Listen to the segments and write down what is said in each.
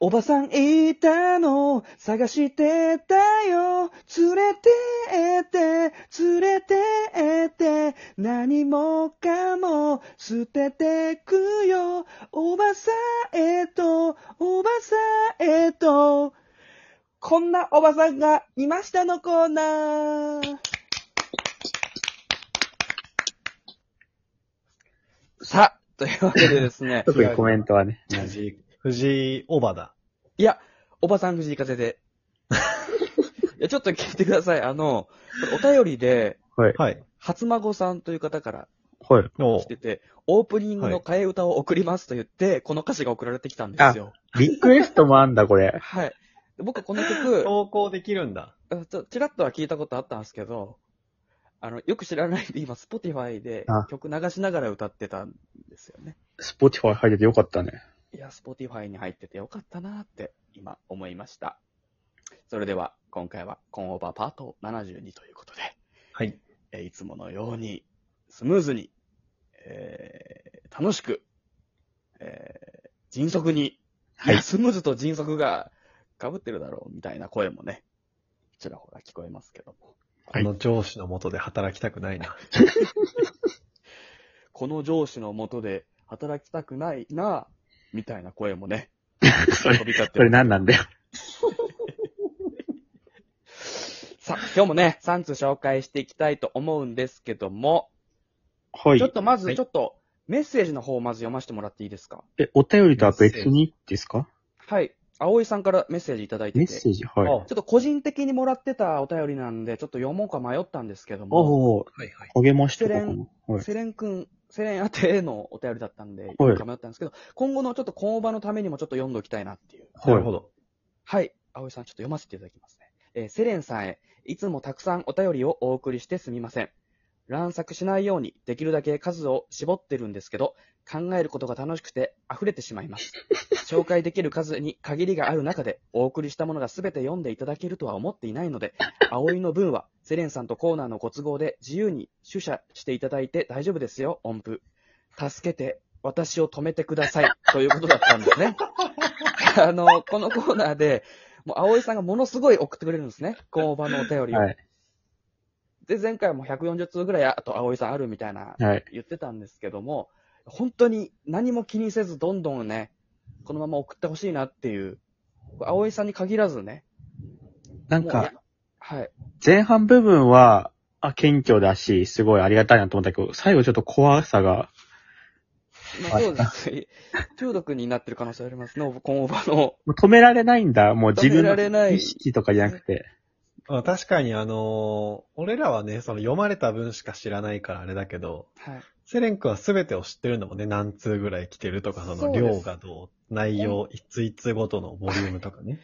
おばさんいたの探してたよ。連れてって連れてって何もかも捨ててくよ。おばさんへとおばさんへと。こんなおばさんがいましたのコーナー。さあ、というわけでですね、特にコメントはね。藤井、藤井オバだ。いや、おばさん藤井風で。いや、ちょっと聞いてください。あの、お便りで、はい。はい。初孫さんという方からはい。お来てて、オープニングの替え歌を送りますと言って、この歌詞が送られてきたんですよ。リクエストもあんだ、これ。はい。で僕この曲、投稿できるんだ。あちょちらっとは聞いたことあったんですけど、あの、よく知らないで今、 Spotify であ曲流しながら歌ってたんですよね。 Spotify 入っててよかったね。いや、 Spotify に入っててよかったなーって今思いました。それでは、今回はコンオーバーパート72ということで、はい。えーいつものように、スムーズに、えー楽しく、えー迅速に、はいスムーズと迅速が被ってるだろうみたいな声もね、ちらほら聞こえますけども。この上司の下で働きたくないな。この上司の下で働きたくないな、みたいな声もね、それ飛び交ってそれ何なんだよ。さあ、今日もね、3通紹介していきたいと思うんですけども、はいちょっ。とまず、はいちょっと、メッセージの方をまず読ませてもらっていいですか？え、お便りとは別にですか？はい。葵さんからメッセージいただいてメッセージはい。あょっと個人的にもらってたお便りなんで、ちょっと読もうか迷ったんですけども、おおはいはい。励ましてこうかな。はい。セレン君、セレン宛てのお便りだったんで、読もうか迷ったんですけど、今後のちょっと今場のためにもちょっと読んでおきたいなっていう。はいなるほど。はい。葵さん、ちょっと読ませていただきますね。えーセレンさんへ、いつもたくさんお便りをお送りしてすみません。乱作しないように、できるだけ数を絞ってるんですけど、考えることが楽しくて溢れてしまいます。紹介できる数に限りがある中で、お送りしたものが全て読んでいただけるとは思っていないので、葵の分は、セレンさんとコーナーのご都合で自由に取捨していただいて大丈夫ですよ、音符。助けて、私を止めてください。ということだったんですね。あの、このコーナーで、もう、葵さんがものすごい送ってくれるんですね。今場のお便りを。はい。で、前回も140通ぐらい、あと葵さんあるみたいな、はい。言ってたんですけども、本当に何も気にせず、どんどんね、このまま送ってほしいなっていう、葵さんに限らずね。なんかもういや、はい。前半部分は、あ、謙虚だし、すごいありがたいなと思ったけど、最後ちょっと怖さが、まあ、そうですね。中毒になってる可能性ありますね、今場の。もう止められないんだ。もう自分止められないの意識とかじゃなくて。まあ、確かにあのー俺らはね、その読まれた文しか知らないからあれだけど、はい。セレン君は全てを知ってるんだもんね。何通ぐらい来てるとか、その量がどう、内容、一通一通ごとのボリュームとかね。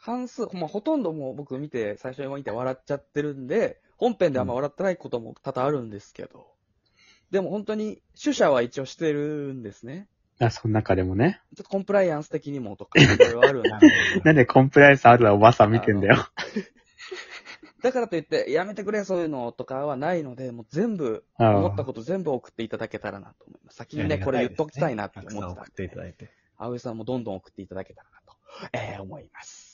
半数、まあ、ほとんどもう僕見て、最初に見て笑っちゃってるんで、本編であんま笑ってないことも多々あるんですけど、でも本当に、主者は一応してるんですね。あ、その中でもね。ちょっとコンプライアンス的にもとか、いろいろあるんで。なんでコンプライアンスあるなおばさん見てんだよ。だからといって、やめてくれ、そういうのとかはないので、もう全部、思ったこと全部送っていただけたらなと思います。先にね、これ言っときたいなってたくさん送って思ってたんでいただいて。葵さんもどんどん送っていただけたらなと、えー、思います。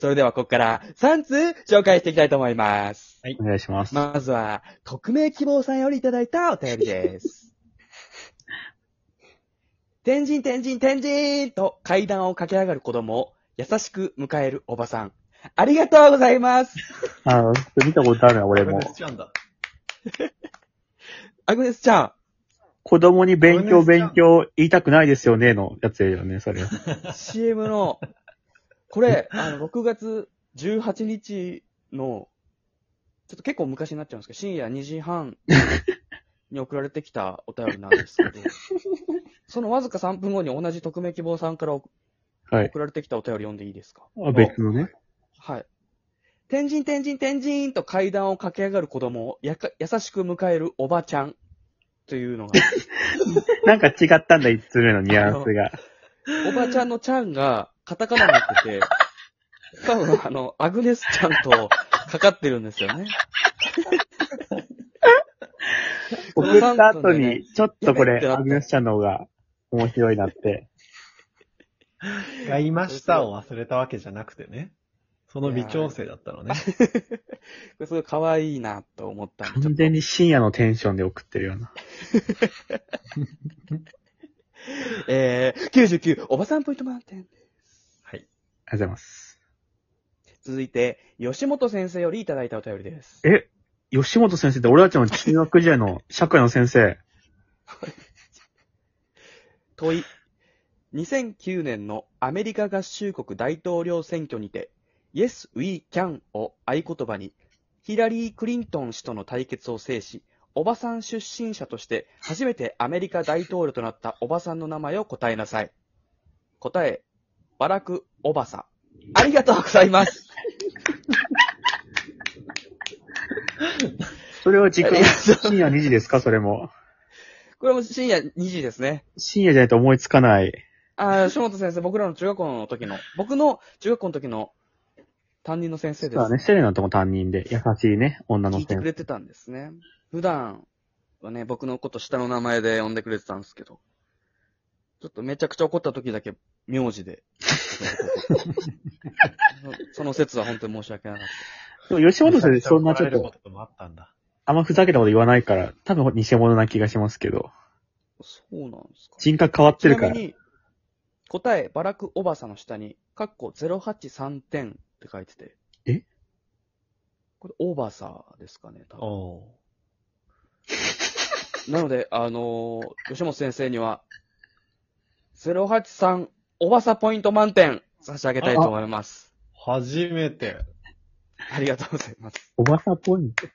それでは、ここから3通紹介していきたいと思います。お願いします。まずは、匿名希望さんよりいただいたお便りです。天神天神天神と階段を駆け上がる子供を優しく迎えるおばさん。ありがとうございます。ああ、見たことあるな、俺もちゃうんだ。アグネスちゃん。子供に勉強勉強言いたくないですよね、のやつだよね、それ。CM の、これ、あの、6月18日の、ちょっと結構昔になっちゃうんですけど、深夜2時半に送られてきたお便りなんですけど、そのわずか3分後に同じ匿名希望さんから送はい。られてきたお便り読んでいいですか？あ別のね。はい。天神天神天神と階段を駆け上がる子供をやか優しく迎えるおばちゃんというのが、なんか違ったんだ、一つ目のニュアンスが。おばちゃんのちゃんがカタカナになってて、多分あの、アグネスちゃんとかかってるんですよね。送った後この3分でねに、ちょっとこれ、アグネスちゃんの方が面白いなって。がいましたを忘れたわけじゃなくてね。その微調整だったのね。これすごい可愛いなと思ったんで、ちょっと完全に深夜のテンションで送ってるような。えー、99、おばさんポイント満点。はい。ありがとうございます。続いて、吉本先生よりいただいたお便りです。え、吉本先生って俺たちの中学時代の 社会の先生。問い。2009年のアメリカ合衆国大統領選挙にて、Yes, we can を合言葉に、ヒラリー・クリントン氏との対決を制し、おばさん出身者として初めてアメリカ大統領となったおばさんの名前を答えなさい。答え、バラク・オバサ。ありがとうございます。それは時間深夜2時ですか？それも。これも深夜2時ですね。深夜じゃないと思いつかない。ああ、吉本先生、僕らの中学校の時の、僕の中学校の時の担任の先生です。そうだね、セレナとも担任で、優しいね、女の聞いて。くれてたんですね。普段はね、僕のこと下の名前で呼んでくれてたんですけど、ちょっとめちゃくちゃ怒った時だけ名字で。そ その説は本当に申し訳なかっでも吉本先生そんなちょっ、とともあったんだ。あんまふざけたこと言わないから、多分偽物な気がしますけど。た。そうなんですか。人格変わってるから。ちなみに、答え、バラク・オバサの下に、カッコ083点って書いてて。え？これ、オーバーサーですかね、多分。お なので、あのー吉本先生には、083おばさポイント満点差し上げたいと思います。初めて。ありがとうございます。おばさポイント。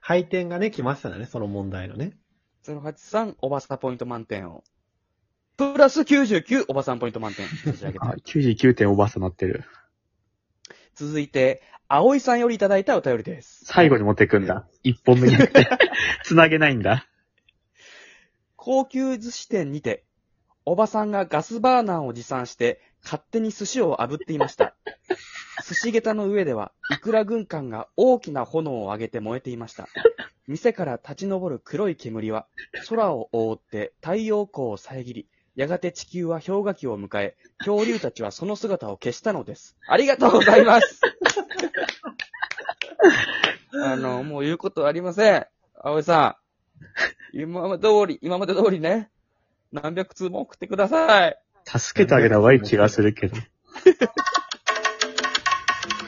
配点がね、来ましたね、その問題のね。083おばさポイント満点を。プラス99おばさんポイント満点差し上げたあい。、99点おばさなってる。続いて、葵さんよりいただいたお便りです。最後に持ってくんだ。一本目になって。繋げないんだ。高級寿司店にて、おばさんがガスバーナーを持参して、勝手に寿司を炙っていました。寿司下駄の上では、イクラ軍艦が大きな炎を上げて燃えていました。店から立ち上る黒い煙は、空を覆って太陽光を遮り、やがて地球は氷河期を迎え、恐竜たちはその姿を消したのです。ありがとうございます あの、もう言うことありません。葵さん。今まで通り、今まで通りね、何百通も送ってください。助けてあげた方がいい気がするけど。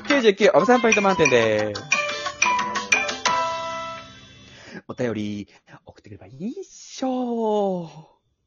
99、おばさんポイント満点でーす。お便り、送ってくればいいっしょー。